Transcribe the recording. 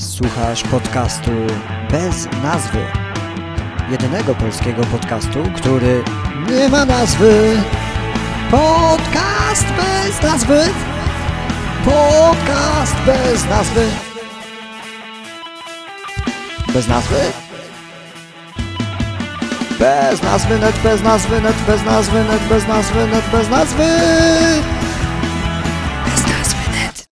Słuchasz podcastu bez nazwy. Jedynego polskiego podcastu, który nie ma nazwy. Podcast bez nazwy. Podcast bez nazwy. Bez nazwy? Bez nazwy, net bez nazwy, net bez nazwy, net bez nazwy, net bez nazwy.